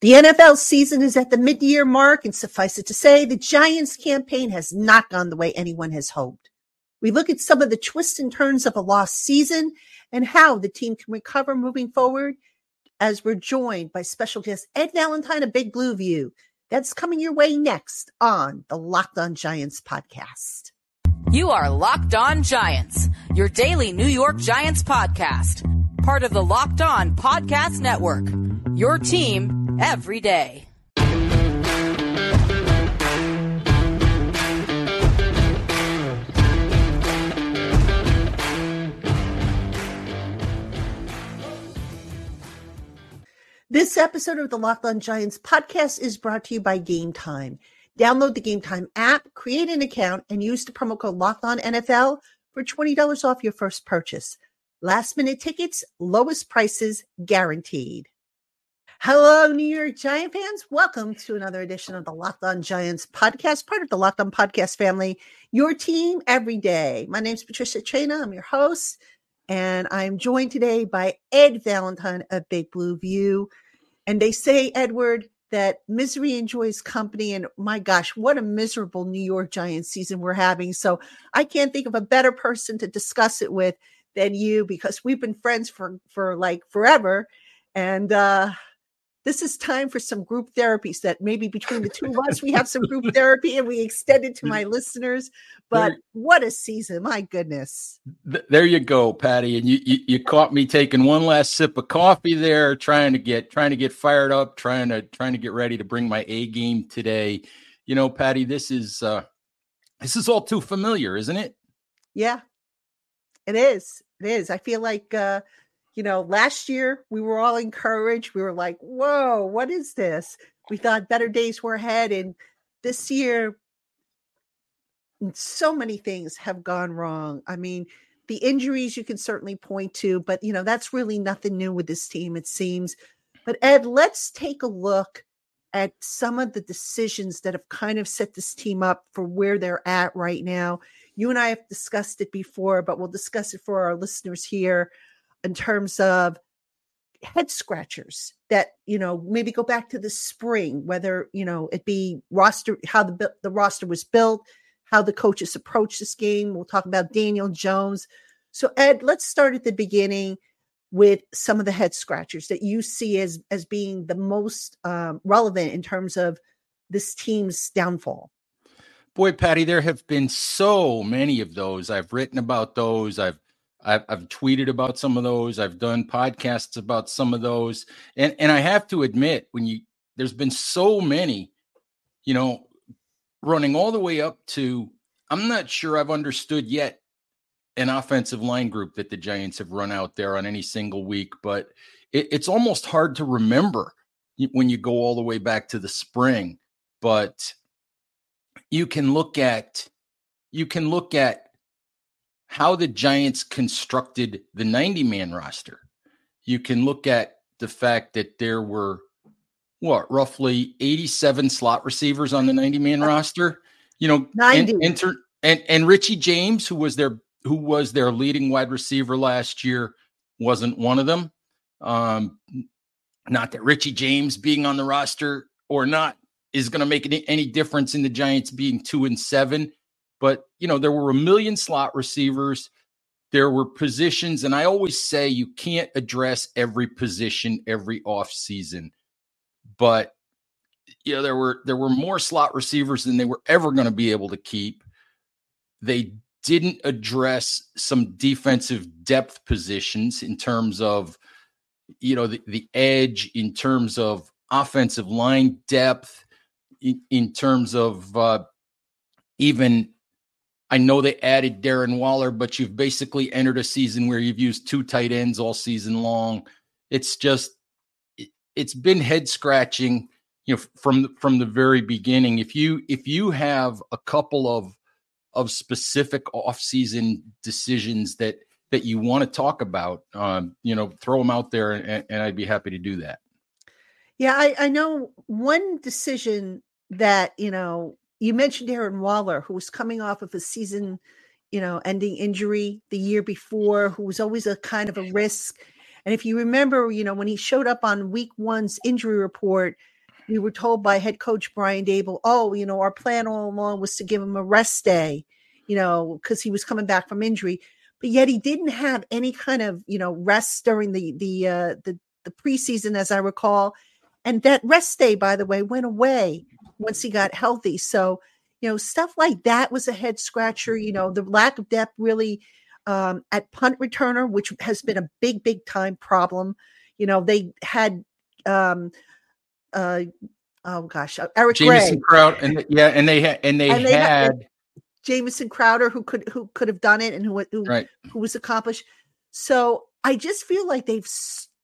The NFL season is at the mid-year mark, and suffice it to say, the Giants campaign has not gone the way anyone has hoped. We look at some of the twists and turns of a lost season and how the team can recover moving forward as we're joined by special guest Ed Valentine of Big Blue View. That's coming your way next on the Locked On Giants podcast. You are Locked On Giants, your daily New York Giants podcast, part of the Locked On Podcast Network. Your team every day. This episode of the Locked On Giants podcast is brought to you by Game Time. Download the Game Time app, create an account, and use the promo code Locked On NFL for $20 off your first purchase. Last minute tickets, lowest prices guaranteed. Hello, New York Giant fans. Welcome to another edition of the Locked On Giants podcast, part of the Locked On Podcast family, your team every day. My name is Patricia Traina. I'm your host, and I'm joined today by Ed Valentine of Big Blue View. And they say, Edward, that misery enjoys company. And my gosh, what a miserable New York Giants season we're having. So I can't think of a better person to discuss it with than you because we've been friends for, for like forever. And, uh, this is time for some group therapies that maybe between the two of us we have some group therapy and we extend it to my listeners but what a season my goodness. There you go patty and you, you, you caught me taking one last sip of coffee there trying to get trying to get fired up trying to trying to get ready to bring my a game today. You know patty this is uh this is all too familiar isn't it? Yeah. It is. It is. I feel like uh you know, last year we were all encouraged. We were like, whoa, what is this? We thought better days were ahead. And this year, so many things have gone wrong. I mean, the injuries you can certainly point to, but, you know, that's really nothing new with this team, it seems. But, Ed, let's take a look at some of the decisions that have kind of set this team up for where they're at right now. You and I have discussed it before, but we'll discuss it for our listeners here in terms of head scratchers that you know maybe go back to the spring whether you know it be roster how the the roster was built how the coaches approach this game. We'll talk about daniel jones. So ed let's start at the beginning with some of the head scratchers that you see as as being the most um, relevant in terms of this team's downfall. Boy patty there have been so many of those. I've written about those. I've I've, I've tweeted about some of those. I've done podcasts about some of those, and and I have to admit, when you there's been so many, you know, running all the way up to I'm not sure I've understood yet an offensive line group that the Giants have run out there on any single week, but it, it's almost hard to remember when you go all the way back to the spring. But you can look at you can look at how the Giants constructed the 90 man roster. You can look at the fact that there were what roughly 87 slot receivers on the 90 man roster. You know, 90. And, and and Richie James, who was their who was their leading wide receiver last year, wasn't one of them. Um, not that Richie James being on the roster or not is going to make any, any difference in the Giants being two and seven. But, you know, there were a million slot receivers. There were positions, and I always say you can't address every position every offseason. But you know, there were there were more slot receivers than they were ever going to be able to keep. They didn't address some defensive depth positions in terms of you know the, the edge in terms of offensive line depth in, in terms of uh, even I know they added Darren Waller, but you've basically entered a season where you've used two tight ends all season long. It's just it's been head scratching, you know, from from the very beginning. If you if you have a couple of of specific offseason decisions that that you want to talk about, um, you know, throw them out there, and, and I'd be happy to do that. Yeah, I, I know one decision that you know you mentioned Darren Waller, who was coming off of a season, you know, ending injury the year before, who was always a kind of a risk. And if you remember, you know, when he showed up on week one's injury report, we were told by head coach Brian Daboll, oh, you know, our plan all along was to give him a rest day, you know, because he was coming back from injury. But yet he didn't have any kind of, you know, rest during the the uh the, the preseason, as I recall. And that rest day, by the way, went away once he got healthy. So, you know, stuff like that was a head scratcher. You know, the lack of depth really um, at punt returner, which has been a big, big time problem. You know, they had um, uh, oh gosh, uh, Eric Jamison Gray. Crowd, and yeah, and they had and they And they had- had Jamison Crowder, who could who could have done it and who who, right. who was accomplished. So I just feel like they've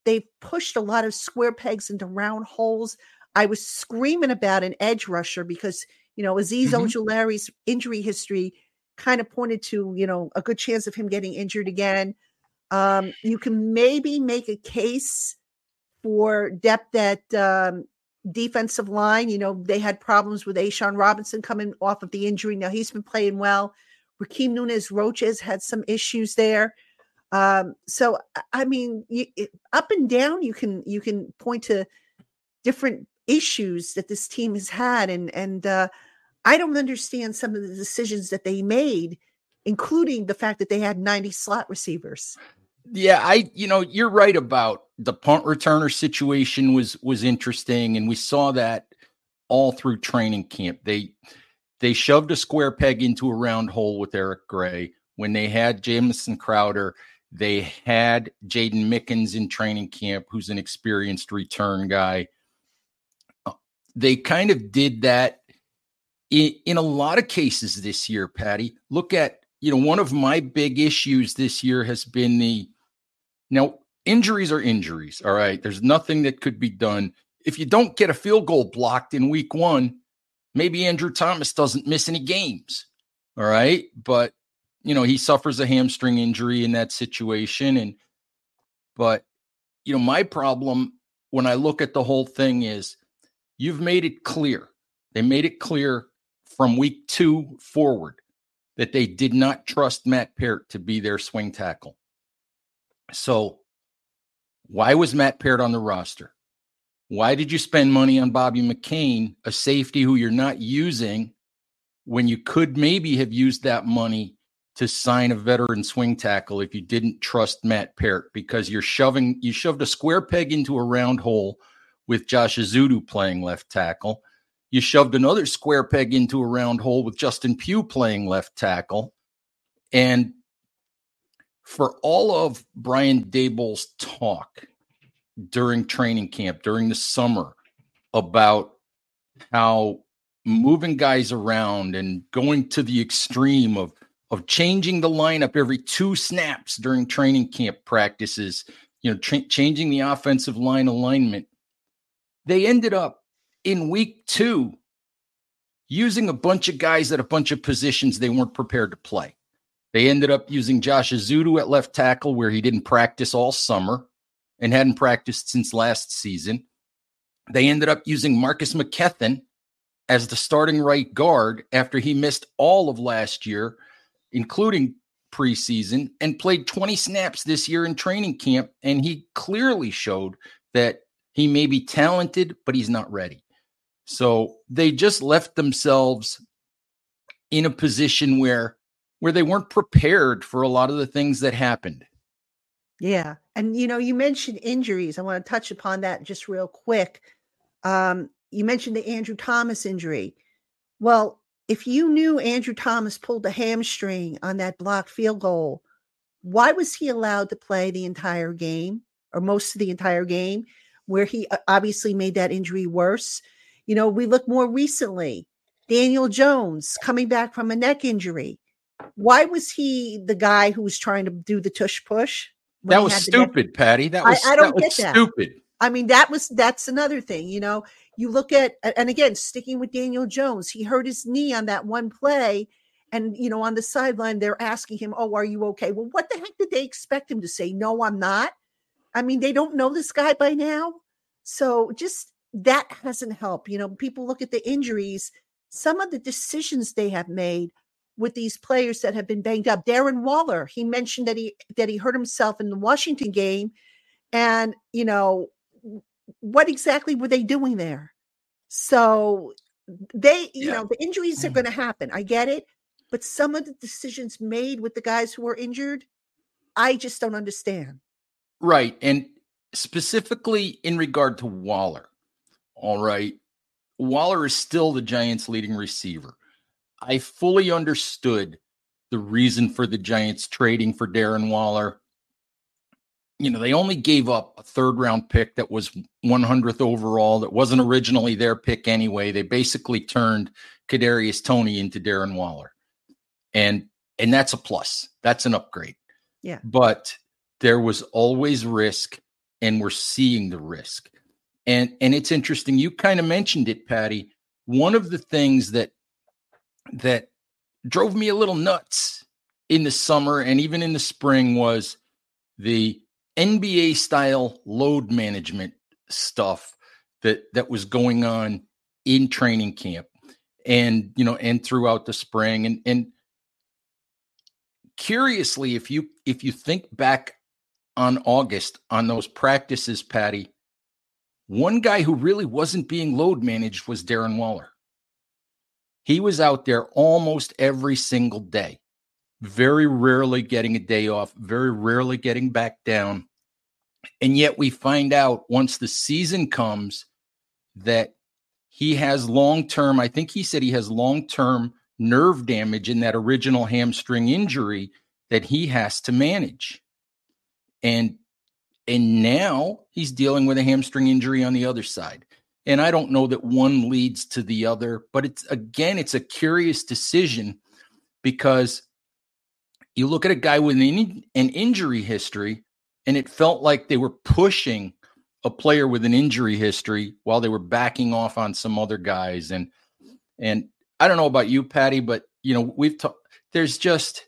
they've pushed a lot of square pegs into round holes. I was screaming about an edge rusher because you know Azeez Mhm. Ojulari's injury history kind of pointed to you know a good chance of him getting injured again. Um, you can maybe make a case for depth at um, defensive line. You know, they had problems with A'Shawn Robinson coming off of the injury. Now he's been playing well. Raheem Nunez Roches had some issues there. Um, so I- I mean, you, it- up and down, you can you can point to different issues that this team has had, and and uh, I don't understand some of the decisions that they made, including the fact that they had 90 slot receivers. Yeah, I you know, you're right about the punt returner situation was was interesting and we saw that all through training camp. They they shoved a square peg into a round hole with Eric Gray when they had Jamison Crowder. They had Jaydon Mickens in training camp, who's an experienced return guy. They kind of did that in, in a lot of cases this year, Patty. Look at, you know, one of my big issues this year has been the now injuries are injuries. All right. There's nothing that could be done. If you don't get a field goal blocked in week one, maybe Andrew Thomas doesn't miss any games. All right. But, you know, he suffers a hamstring injury in that situation. And, but, you know, my problem when I look at the whole thing is you've made it clear. They made it clear from week two forward that they did not trust Matt Peart to be their swing tackle. So, why was Matt Peart on the roster? Why did you spend money on Bobby McCain, a safety who you're not using, when you could maybe have used that money to sign a veteran swing tackle if you didn't trust Matt Peart because you're shoving you shoved a square peg into a round hole with Josh Ezeudu playing left tackle. You shoved another square peg into a round hole with Justin Pugh playing left tackle. And for all of Brian Daboll's talk during training camp, during the summer, about how moving guys around and going to the extreme of of changing the lineup every two snaps during training camp practices, you know, tra- changing the offensive line alignment. They ended up in week two using a bunch of guys at a bunch of positions they weren't prepared to play. They ended up using Josh Ezeudu at left tackle, where he didn't practice all summer and hadn't practiced since last season. They ended up using Marcus McKethan as the starting right guard after he missed all of last year, including preseason, and played 20 snaps this year in training camp. And he clearly showed that he may be talented, but he's not ready. So they just left themselves in a position where where they weren't prepared for a lot of the things that happened. Yeah. And you know, you mentioned injuries. I want to touch upon that just real quick. Um, you mentioned the Andrew Thomas injury. Well, if you knew Andrew Thomas pulled a hamstring on that blocked field goal, why was he allowed to play the entire game or most of the entire game where he uh, obviously made that injury worse? You know, we look more recently, Daniel Jones coming back from a neck injury. Why was he the guy who was trying to do the tush push? That was stupid, Patty. That was I don't that was that. stupid. I mean, that was that's another thing. You know, you look at and again, sticking with Daniel Jones, he hurt his knee on that one play. And you know, on the sideline, they're asking him, Oh, are you okay? Well, what the heck did they expect him to say? No, I'm not. I mean, they don't know this guy by now. So just that hasn't helped. You know, people look at the injuries, some of the decisions they have made with these players that have been banged up. Darren Waller, he mentioned that he that he hurt himself in the Washington game And, you know, what exactly were they doing there? So they, you yeah. know, the injuries are mm. going to happen. I get it. But some of the decisions made with the guys who were injured, I just don't understand. Right. And specifically in regard to Waller, all right. Waller is still the Giants' leading receiver. I fully understood the reason for the Giants trading for Darren Waller. You know, they only gave up a third round pick that was 100th overall, that wasn't originally their pick anyway. They basically turned Kadarius Toney into Darren Waller, and and that's a plus. That's an upgrade. Yeah, but there was always risk, and we're seeing the risk. And and it's interesting. You kind of mentioned it, Patty. One of the things that that drove me a little nuts in the summer and even in the spring was the NBA style load management stuff that that was going on in training camp and you know and throughout the spring and and curiously if you if you think back on August on those practices Patty one guy who really wasn't being load managed was Darren Waller he was out there almost every single day, very rarely getting a day off, very rarely getting back down. And yet we find out once the season comes that he has long term, I think he said he has long term nerve damage in that original hamstring injury that he has to manage. And and now he's dealing with a hamstring injury on the other side. And I don't know that one leads to the other, but it's again, it's a curious decision because you look at a guy with an, an injury history, and it felt like they were pushing a player with an injury history while they were backing off on some other guys. And and I don't know about you, Patty, but you know, we've talked there's just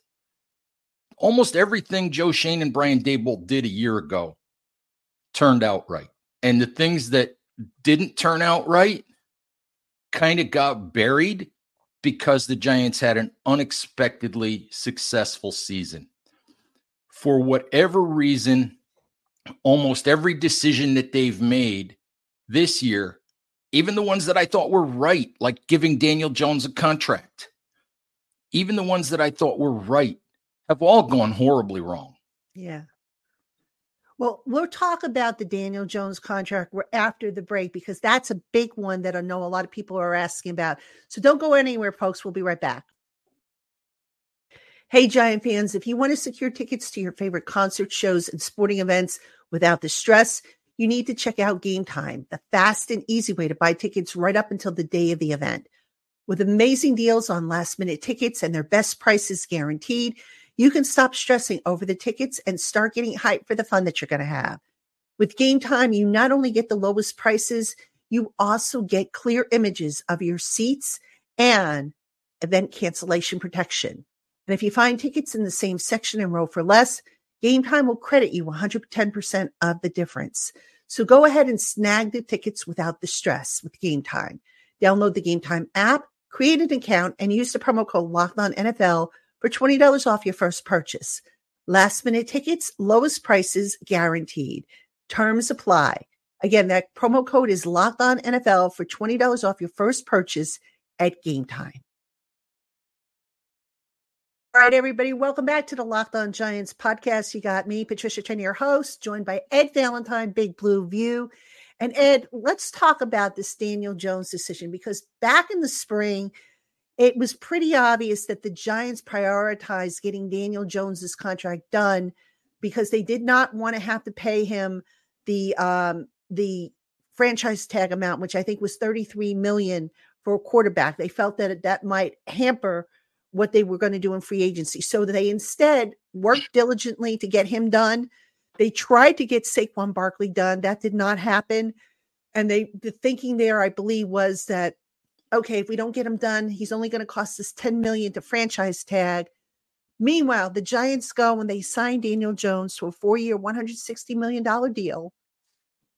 almost everything Joe Schoen and Brian Daboll did a year ago turned out right. And the things that didn't turn out right kind of got buried because the Giants had an unexpectedly successful season. For whatever reason, almost every decision that they've made this year, even the ones that I thought were right, like giving Daniel Jones a contract, even the ones that I thought were right, have all gone horribly wrong. Yeah. Well, we'll talk about the Daniel Jones contract after the break because that's a big one that I know a lot of people are asking about. So don't go anywhere, folks. We'll be right back. Hey, Giant fans, if you want to secure tickets to your favorite concert shows and sporting events without the stress, you need to check out Game Time, the fast and easy way to buy tickets right up until the day of the event. With amazing deals on last minute tickets and their best prices guaranteed, you can stop stressing over the tickets and start getting hyped for the fun that you're going to have. With Game Time, you not only get the lowest prices, you also get clear images of your seats and event cancellation protection. And if you find tickets in the same section and row for less, Game Time will credit you 110% of the difference. So go ahead and snag the tickets without the stress with Game Time. Download the Game Time app, create an account, and use the promo code LOCKEDON NFL for $20 off your first purchase. Last minute tickets, lowest prices guaranteed. Terms apply. Again, that promo code is locked on NFL for $20 off your first purchase at game time. All right, everybody, welcome back to the Locked On Giants podcast. You got me, Patricia Chen, your host, joined by Ed Valentine, Big Blue View. And Ed, let's talk about this Daniel Jones decision because back in the spring, it was pretty obvious that the Giants prioritized getting Daniel Jones's contract done because they did not want to have to pay him the um, the franchise tag amount, which I think was 33 million for a quarterback. They felt that that might hamper what they were going to do in free agency. So they instead worked diligently to get him done. They tried to get Saquon Barkley done. That did not happen. And they the thinking there, I believe, was that okay, if we don't get him done, he's only going to cost us 10 million to franchise tag. Meanwhile, the Giants go and they sign Daniel Jones to a four-year, $160 million deal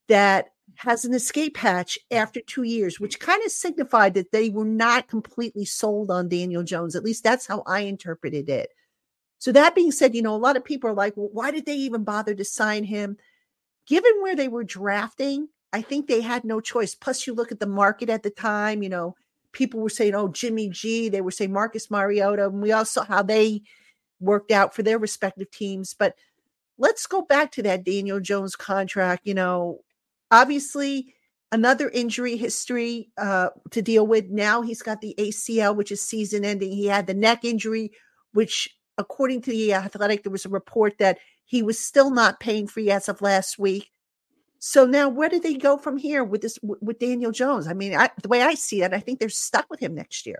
that has an escape hatch after two years, which kind of signified that they were not completely sold on Daniel Jones. At least that's how I interpreted it. So that being said, you know, a lot of people are like, well, why did they even bother to sign him? given where they were drafting, I think they had no choice. Plus, you look at the market at the time, you know, people were saying, oh, Jimmy G, they were saying Marcus Mariota. And we all saw how they worked out for their respective teams. But let's go back to that Daniel Jones contract. You know, obviously, another injury history uh, to deal with. Now he's got the ACL, which is season ending. He had the neck injury, which, according to the Athletic, there was a report that he was still not pain free as of last week. So now, where do they go from here with this with Daniel Jones? I mean, I, the way I see it, I think they're stuck with him next year.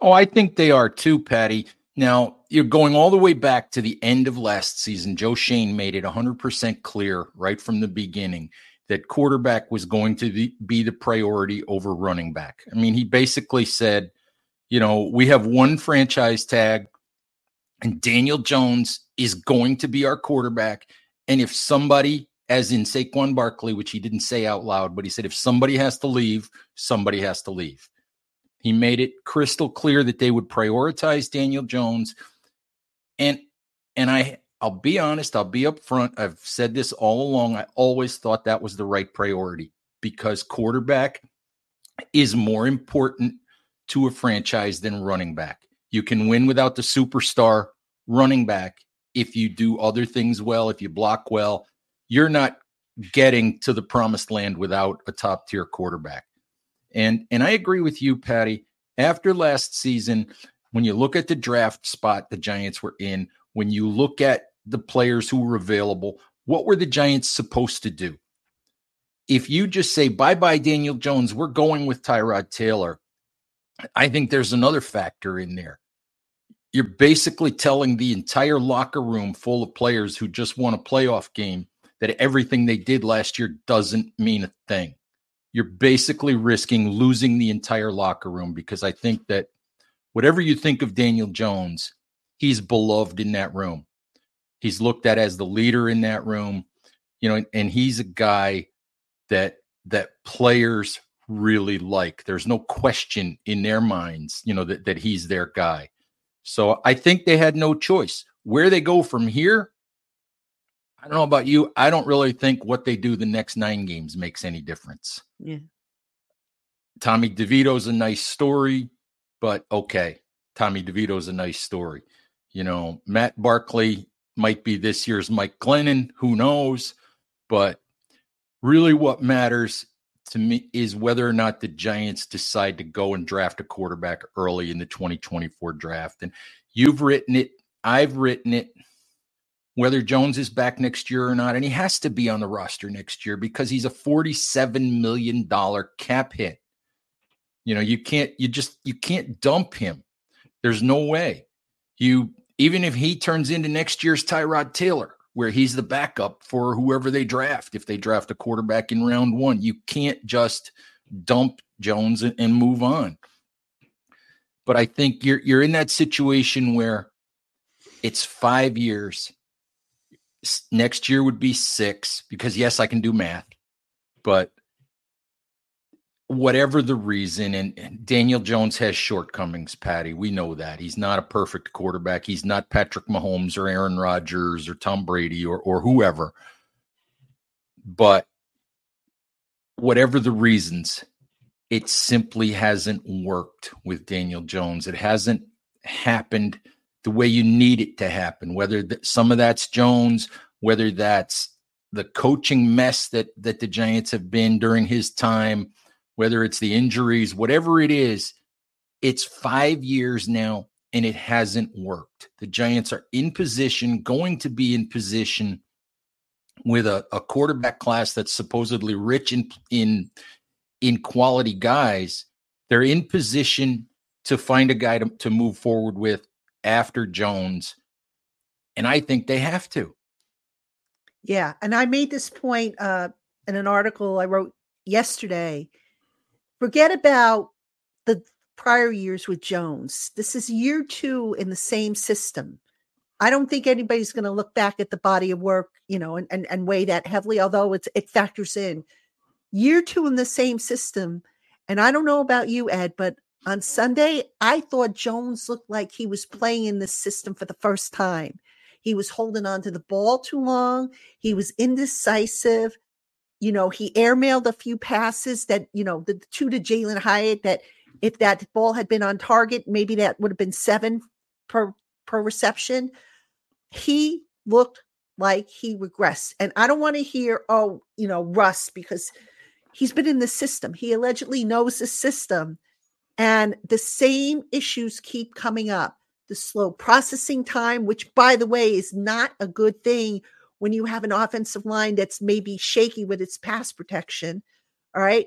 Oh, I think they are too, Patty. Now, you're going all the way back to the end of last season. Joe Schoen made it 100% clear right from the beginning that quarterback was going to be the priority over running back. I mean, he basically said, you know, we have one franchise tag, and Daniel Jones is going to be our quarterback. And if somebody as in Saquon Barkley, which he didn't say out loud, but he said if somebody has to leave, somebody has to leave. He made it crystal clear that they would prioritize Daniel Jones. And and I I'll be honest, I'll be upfront. I've said this all along. I always thought that was the right priority because quarterback is more important to a franchise than running back. You can win without the superstar running back if you do other things well, if you block well, you're not getting to the promised land without a top tier quarterback. And and I agree with you, Patty. After last season, when you look at the draft spot the Giants were in, when you look at the players who were available, what were the Giants supposed to do? If you just say bye bye, Daniel Jones, we're going with Tyrod Taylor, I think there's another factor in there. You're basically telling the entire locker room full of players who just won a playoff game that everything they did last year doesn't mean a thing. You're basically risking losing the entire locker room because I think that whatever you think of Daniel Jones, he's beloved in that room. He's looked at as the leader in that room, you know, and he's a guy that that players really like. There's no question in their minds, you know, that, that he's their guy. So I think they had no choice. Where they go from here, I don't know about you. I don't really think what they do the next nine games makes any difference. Yeah. Tommy DeVito's a nice story, but okay. Tommy DeVito's a nice story. You know, Matt Barkley might be this year's Mike Glennon. Who knows? But really, what matters to me is whether or not the Giants decide to go and draft a quarterback early in the 2024 draft. And you've written it, I've written it whether Jones is back next year or not. And he has to be on the roster next year because he's a $47 million cap hit. You know, you can't, you just, you can't dump him. There's no way. You, even if he turns into next year's Tyrod Taylor, where he's the backup for whoever they draft, if they draft a quarterback in round one, you can't just dump Jones and, and move on. But I think you're you're in that situation where it's five years next year would be six because yes, I can do math, but whatever the reason, and Daniel Jones has shortcomings, Patty. We know that he's not a perfect quarterback. He's not Patrick Mahomes or Aaron Rodgers or Tom Brady or or whoever. But whatever the reasons, it simply hasn't worked with Daniel Jones. It hasn't happened the way you need it to happen. Whether th- some of that's Jones, whether that's the coaching mess that that the Giants have been during his time, whether it's the injuries, whatever it is, it's five years now and it hasn't worked. The Giants are in position, going to be in position with a, a quarterback class that's supposedly rich in in in quality guys. They're in position to find a guy to, to move forward with after Jones. And I think they have to. Yeah. And I made this point uh, in an article I wrote yesterday. Forget about the prior years with Jones. This is year two in the same system. I don't think anybody's going to look back at the body of work, you know, and, and, and weigh that heavily, although it's, it factors in. Year two in the same system. And I don't know about you, Ed, but on Sunday, I thought Jones looked like he was playing in this system for the first time. He was holding on to the ball too long. He was indecisive. You know, he airmailed a few passes that, you know, the two to Jalen Hyatt that if that ball had been on target, maybe that would have been seven per per reception. He looked like he regressed. And I don't want to hear, oh, you know, Russ, because he's been in the system. He allegedly knows the system. And the same issues keep coming up. The slow processing time, which by the way is not a good thing when you have an offensive line that's maybe shaky with its pass protection. All right.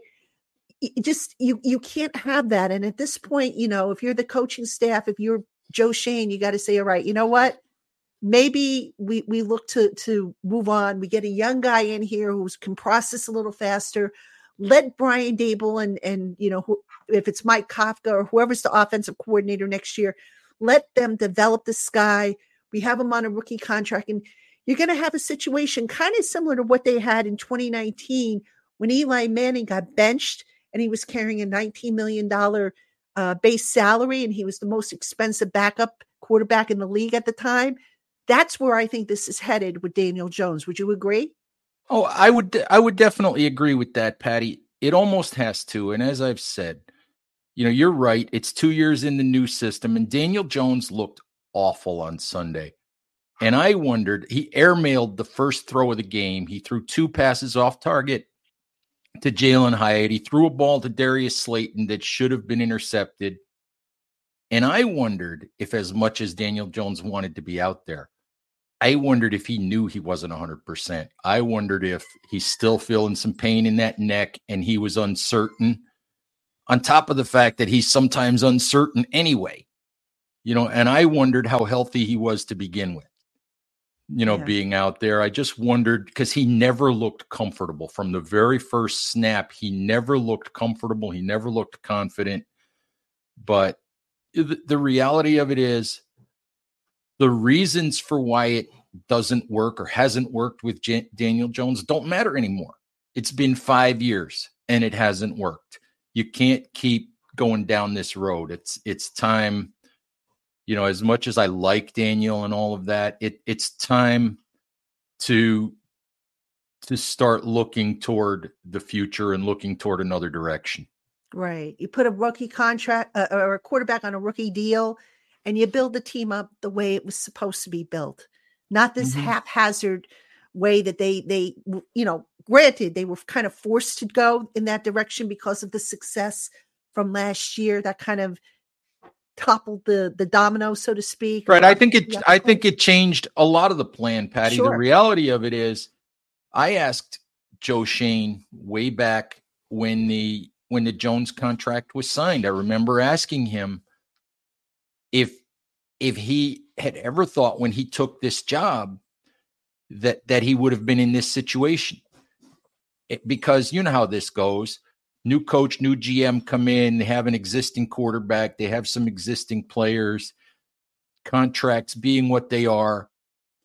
just you you can't have that. And at this point, you know, if you're the coaching staff, if you're Joe Schoen, you got to say, all right, you know what? maybe we we look to to move on. We get a young guy in here who can process a little faster. Let Brian Daboll and and you know who, if it's Mike Kafka or whoever's the offensive coordinator next year, let them develop this guy. We have him on a rookie contract, and you're going to have a situation kind of similar to what they had in 2019 when Eli Manning got benched and he was carrying a 19 million dollar uh, base salary, and he was the most expensive backup quarterback in the league at the time that's where I think this is headed with Daniel Jones. Would you agree? Oh, I would I would definitely agree with that, Patty. It almost has to. And as I've said, you know, you're right. It's two years in the new system, and Daniel Jones looked awful on Sunday. And I wondered, he airmailed the first throw of the game. He threw two passes off target to Jalen Hyatt. He threw a ball to Darius Slayton that should have been intercepted. And I wondered if, as much as Daniel Jones wanted to be out there, I wondered if he knew he wasn't 100%. I wondered if he's still feeling some pain in that neck and he was uncertain, on top of the fact that he's sometimes uncertain anyway. You know, and I wondered how healthy he was to begin with, you know, yeah. being out there. I just wondered because he never looked comfortable from the very first snap. He never looked comfortable. He never looked confident. But the, the reality of it is, the reasons for why it doesn't work or hasn't worked with Daniel Jones don't matter anymore. It's been five years and it hasn't worked. You can't keep going down this road. It's it's time. You know, as much as I like Daniel and all of that, it it's time to to start looking toward the future and looking toward another direction. Right. You put a rookie contract uh, or a quarterback on a rookie deal and you build the team up the way it was supposed to be built, not this mm-hmm. haphazard way that they they you know granted they were kind of forced to go in that direction because of the success from last year that kind of toppled the the domino so to speak right i think it i think it changed a lot of the plan patty sure. the reality of it is i asked joe schoen way back when the when the jones contract was signed i remember asking him if if he had ever thought when he took this job that that he would have been in this situation. It, because you know how this goes. New coach new gm come in they have an existing quarterback they have some existing players contracts being what they are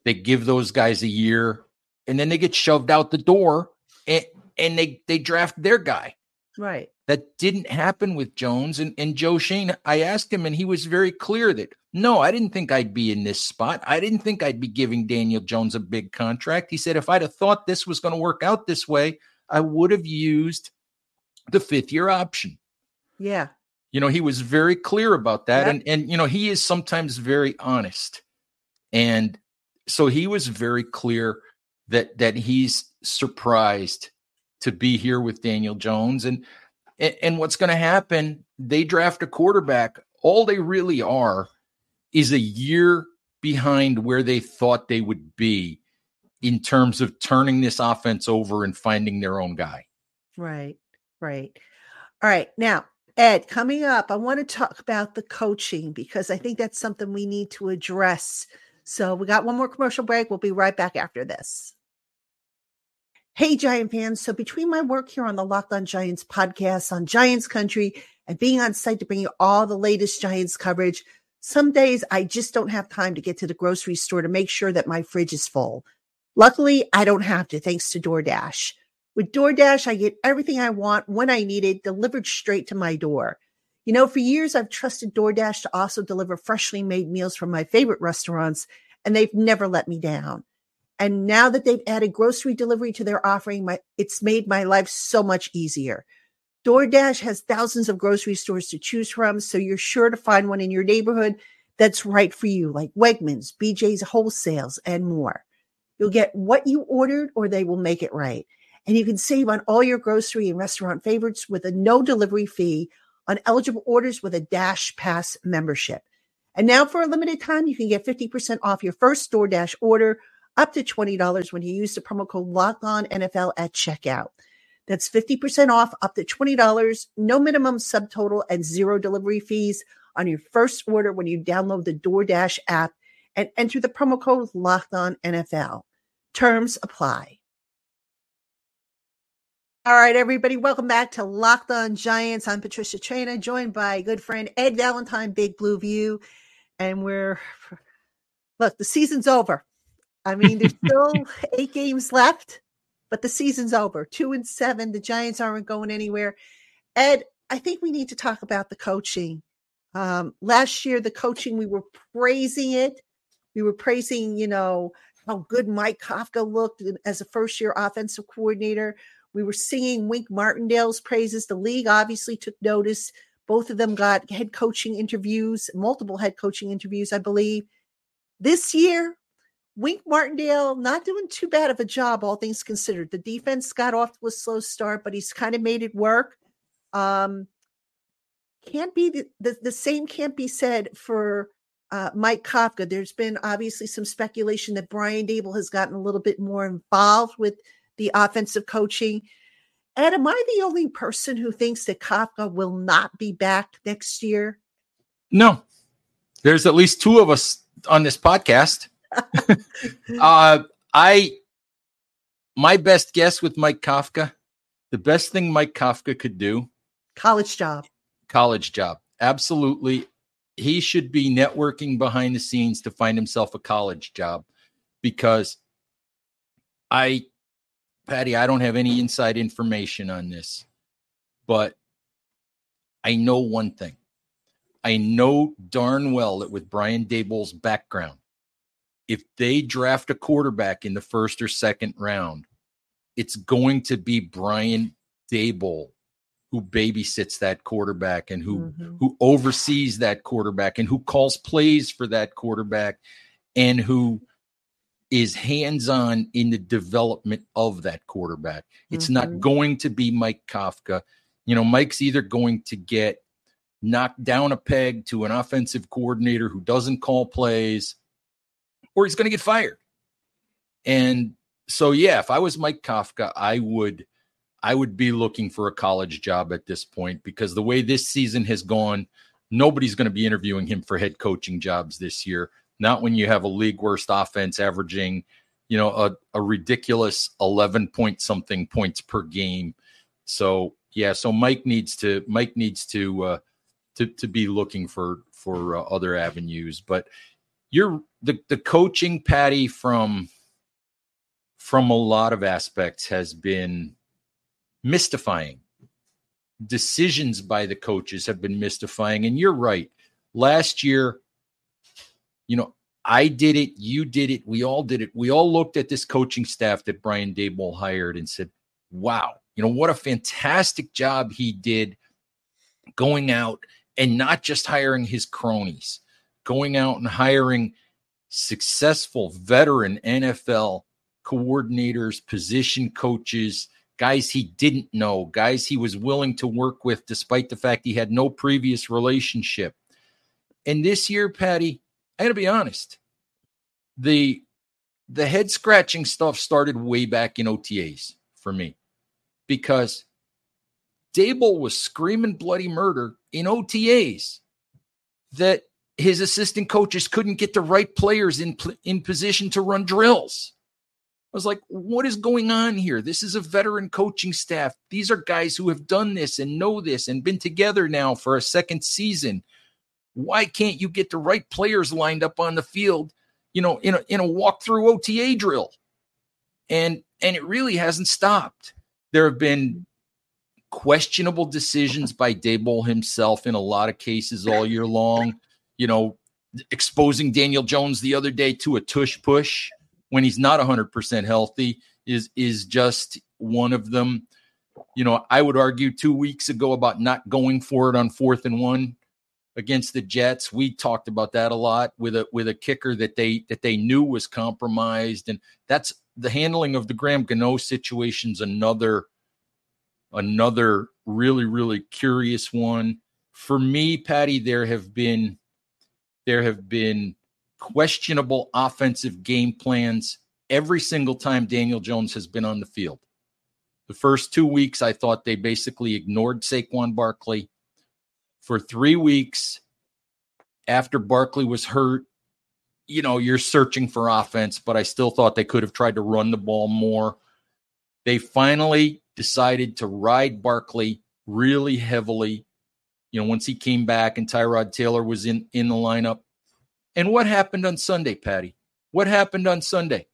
they give those guys a year and then they get shoved out the door and, and they they draft their guy. Right that didn't happen with Jones and, and Joe Schoen. I asked him, and he was very clear that no, I didn't think I'd be in this spot. I didn't think I'd be giving Daniel Jones a big contract. He said, if I'd have thought this was going to work out this way, I would have used the fifth year option. Yeah. You know, he was very clear about that. And and you know, he is sometimes very honest. And so he was very clear that that he's surprised to be here with Daniel Jones. And and, and what's going to happen, they draft a quarterback. All they really are is a year behind where they thought they would be in terms of turning this offense over and finding their own guy. Right, right. All right. Now, Ed, coming up, I want to talk about the coaching because I think that's something we need to address. So, we got one more commercial break. We'll be right back after this. Hey, Giant fans. So between my work here on the Locked on Giants podcast on Giants Country and being on site to bring you all the latest Giants coverage, some days I just don't have time to get to the grocery store to make sure that my fridge is full. Luckily, I don't have to thanks to DoorDash. With DoorDash, I get everything I want when I need it delivered straight to my door. You know, for years, I've trusted DoorDash to also deliver freshly made meals from my favorite restaurants and they've never let me down. And now that they've added grocery delivery to their offering, my, it's made my life so much easier. DoorDash has thousands of grocery stores to choose from, so you're sure to find one in your neighborhood that's right for you, like Wegmans, BJ's Wholesales, and more. You'll get what you ordered, or they will make it right. And you can save on all your grocery and restaurant favorites with a no delivery fee on eligible orders with a Dash Pass membership. And now, for a limited time, you can get 50% off your first DoorDash order up to $20 when you use the promo code Locked On NFL at checkout. That's 50% off up to $20, no minimum subtotal, and zero delivery fees on your first order when you download the DoorDash app and enter the promo code Locked On NFL. Terms apply. All right, everybody, welcome back to Locked On Giants. I'm Patricia Traina, joined by good friend Ed Valentine, Big Blue View. And we're, look, the season's over. I mean, there's still eight games left, but the season's over. Two and seven. The Giants aren't going anywhere. Ed, I think we need to talk about the coaching. Um, last year, the coaching, we were praising it. We were praising, you know, how good Mike Kafka looked as a first year offensive coordinator. We were singing Wink Martindale's praises. The league obviously took notice. Both of them got head coaching interviews, multiple head coaching interviews, I believe. This year, Wink Martindale not doing too bad of a job, all things considered. The defense got off to a slow start, but he's kind of made it work. Um, can't be the, the, the same can't be said for uh, Mike Kafka. There's been obviously some speculation that Brian Daboll has gotten a little bit more involved with the offensive coaching. And am I the only person who thinks that Kafka will not be back next year? No. There's at least two of us on this podcast. uh, I, my best guess with Mike Kafka, the best thing Mike Kafka could do college job. College job. Absolutely. He should be networking behind the scenes to find himself a college job because I Patty, I don't have any inside information on this, but I know one thing. I know darn well that with Brian Daboll's background, if they draft a quarterback in the first or second round, it's going to be Brian Daboll who babysits that quarterback and who mm-hmm. who oversees that quarterback and who calls plays for that quarterback and who is hands on in the development of that quarterback. It's mm-hmm. not going to be Mike Kafka. You know, Mike's either going to get knocked down a peg to an offensive coordinator who doesn't call plays, or he's going to get fired. And so, yeah, if I was Mike Kafka, I would. I would be looking for a college job at this point because the way this season has gone, nobody's going to be interviewing him for head coaching jobs this year not when you have a league worst offense averaging, you know, a, a ridiculous 11 point something points per game. So, yeah, so Mike needs to Mike needs to uh to to be looking for for uh, other avenues, but you're the the coaching Patty from from a lot of aspects has been mystifying. Decisions by the coaches have been mystifying and you're right. Last year you know, I did it, you did it, we all did it. We all looked at this coaching staff that Brian Daboll hired and said, wow, you know, what a fantastic job he did going out and not just hiring his cronies, going out and hiring successful veteran NFL coordinators, position coaches, guys he didn't know, guys he was willing to work with despite the fact he had no previous relationship. And this year, Patty, I got to be honest. The the head scratching stuff started way back in OTAs for me because Daboll was screaming bloody murder in OTAs that his assistant coaches couldn't get the right players in in position to run drills. I was like, what is going on here? This is a veteran coaching staff. These are guys who have done this and know this and been together now for a second season. Why can't you get the right players lined up on the field, you know, in a in a walkthrough OTA drill? And and it really hasn't stopped. There have been questionable decisions by Daboll himself in a lot of cases all year long. You know, exposing Daniel Jones the other day to a tush push when he's not 100% healthy is is just one of them. You know, I would argue 2 weeks ago about not going for it on 4th and 1 against the Jets. We talked about that a lot with a with a kicker that they that they knew was compromised and that's the handling of the Graham Gano situation's another another really really curious one. For me, Patty, there have been there have been questionable offensive game plans every single time Daniel Jones has been on the field. The first two weeks, I thought they basically ignored Saquon Barkley. For three weeks after Barkley was hurt, you know, you're searching for offense, but I still thought they could have tried to run the ball more. They finally decided to ride Barkley really heavily you know, once he came back and Tyrod Taylor was in in the lineup. And what happened on Sunday, Patty? What happened on Sunday?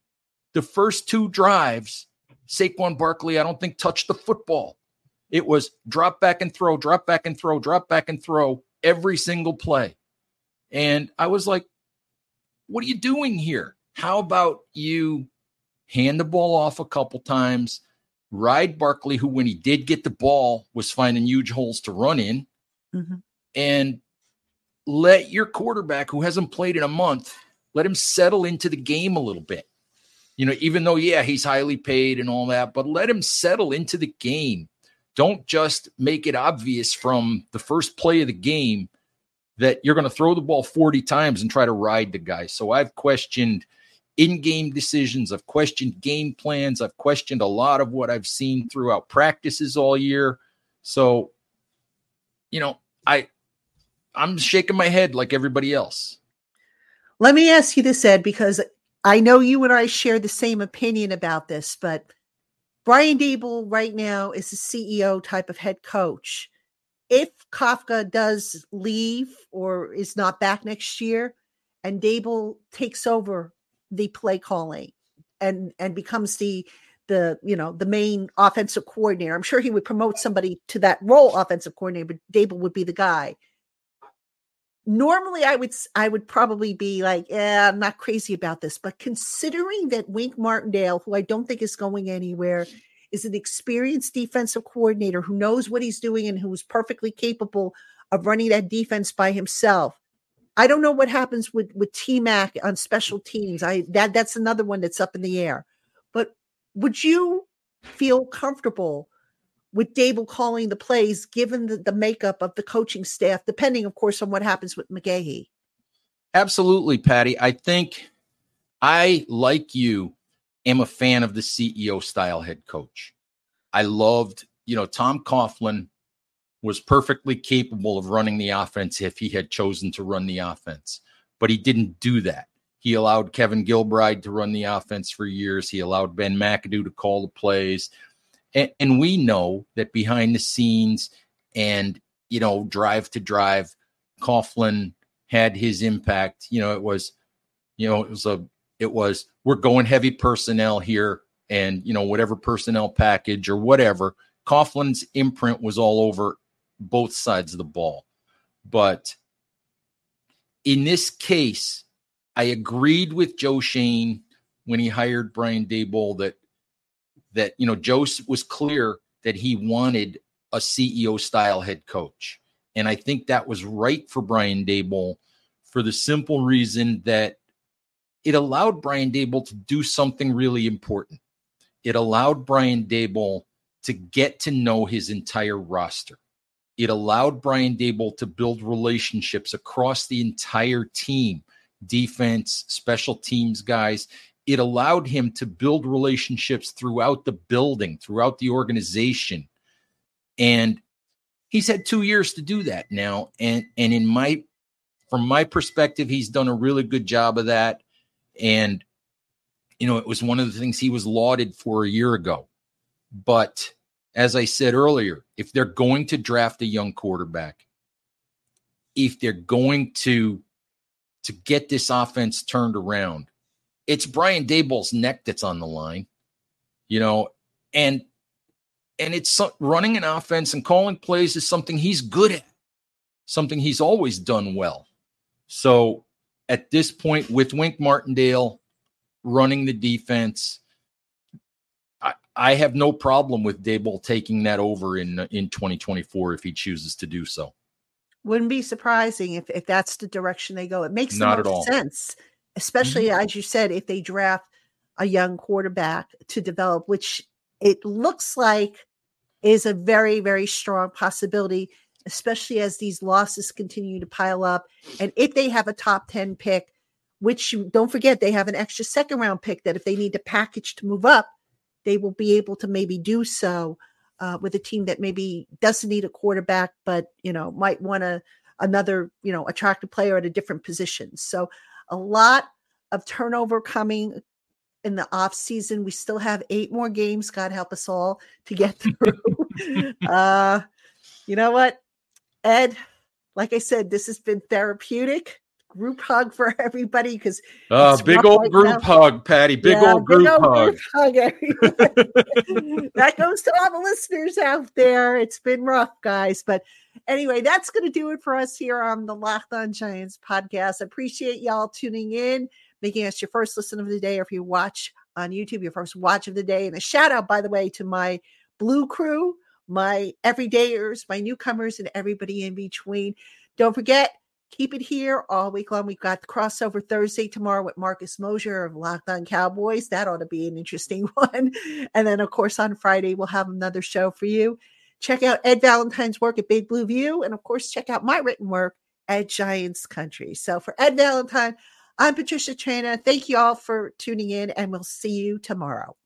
The first two drives, Saquon Barkley, I don't think touched the football. It was drop back and throw, drop back and throw, drop back and throw every single play. And I was like, what are you doing here? How about you hand the ball off a couple times, ride Barkley, who, when he did get the ball, was finding huge holes to run in, mm-hmm. and let your quarterback who hasn't played in a month let him settle into the game a little bit. You know even though yeah he's highly paid and all that but let him settle into the game. Don't just make it obvious from the first play of the game that you're going to throw the ball 40 times and try to ride the guy. So i've questioned in-game decisions. I've questioned game plans. I've questioned a lot of what i've seen throughout practices all year. So you know, I I'm shaking my head like everybody else. Let me ask you this, Ed, because I know you and I share the same opinion about this, but Brian Daboll right now is a CEO type of head coach. If Kafka does leave or is not back next year, and Daboll takes over the play calling and and becomes the the you know the main offensive coordinator. I'm sure he would promote somebody to that role, offensive coordinator, but Daboll would be the guy. Normally, I would I would probably be like, yeah, I'm not crazy about this, but considering that Wink Martindale, who I don't think is going anywhere, is an experienced defensive coordinator who knows what he's doing and who's perfectly capable of running that defense by himself. I don't know what happens with with T Mac on special teams. I that that's another one that's up in the air. But would you feel comfortable with Daboll calling the plays given the, the makeup of the coaching staff, depending, of course, on what happens with McGaughey? Absolutely, Patty. I think I, like you, am a fan of the CEO style head coach. I loved, you know, Tom Coughlin was perfectly capable of running the offense if he had chosen to run the offense, but he didn't do that. He allowed Kevin Gilbride to run the offense for years. He allowed Ben McAdoo to call the plays. And, and we know that behind the scenes and, you know, drive to drive, Coughlin had his impact. You know, it was, you know, it was a, it was, we're going heavy personnel here and, you know, whatever personnel package or whatever. Coughlin's imprint was all over both sides of the ball. But in this case, I agreed with Joe Schoen when he hired Brian Daboll that that you know Joe was clear that he wanted a CEO style head coach, and I think that was right for Brian Daboll for the simple reason that it allowed Brian Daboll to do something really important. It allowed Brian Daboll to get to know his entire roster. It allowed Brian Daboll to build relationships across the entire team defense, special teams guys. It allowed him to build relationships throughout the building, throughout the organization. And he's had two years to do that now. And and in my from my perspective, he's done a really good job of that. And you know, it was one of the things he was lauded for a year ago. But as I said earlier, if they're going to draft a young quarterback, if they're going to to get this offense turned around. It's Brian Daboll's neck that's on the line, you know, and and it's running an offense and calling plays is something he's good at, something he's always done well. So, at this point, with Wink Martindale running the defense, I, I have no problem with Daboll taking that over in in 2024 if he chooses to do so. Wouldn't be surprising if, if that's the direction they go. It makes Not at all. sense, especially Mm-hmm. as you said, if they draft a young quarterback to develop, which it looks like is a very, very strong possibility, especially as these losses continue to pile up. And if they have a top 10 pick, which you don't forget, they have an extra second round pick that if they need to package to move up, they will be able to maybe do so uh, with a team that maybe doesn't need a quarterback, but you know might want a another you know attractive player at a different position. So a lot of turnover coming in the off season. We still have eight more games. God help us all to get through. uh, you know what, Ed? Like I said, this has been therapeutic. Group hug for everybody because Uh, big old right group now. hug, Patty. Big Yeah, old group hug. group hug, that goes to all the listeners out there. It's been rough, guys. But anyway, that's going to do it for us here on the Locked On Giants podcast. Appreciate y'all tuning in, making us your first listen of the day, or if you watch on YouTube, your first watch of the day. And a shout out, by the way, to my Blue Crew, my everydayers, my newcomers, and everybody in between. Don't forget, keep it here all week long. We've got the crossover Thursday tomorrow with Marcus Mosher of Locked On Cowboys. That ought to be an interesting one. And then, of course, on Friday, we'll have another show for you. Check out Ed Valentine's work at Big Blue View. And of course, check out my written work at Giants Country. So for Ed Valentine, I'm Patricia Traina. Thank you all for tuning in, and we'll see you tomorrow.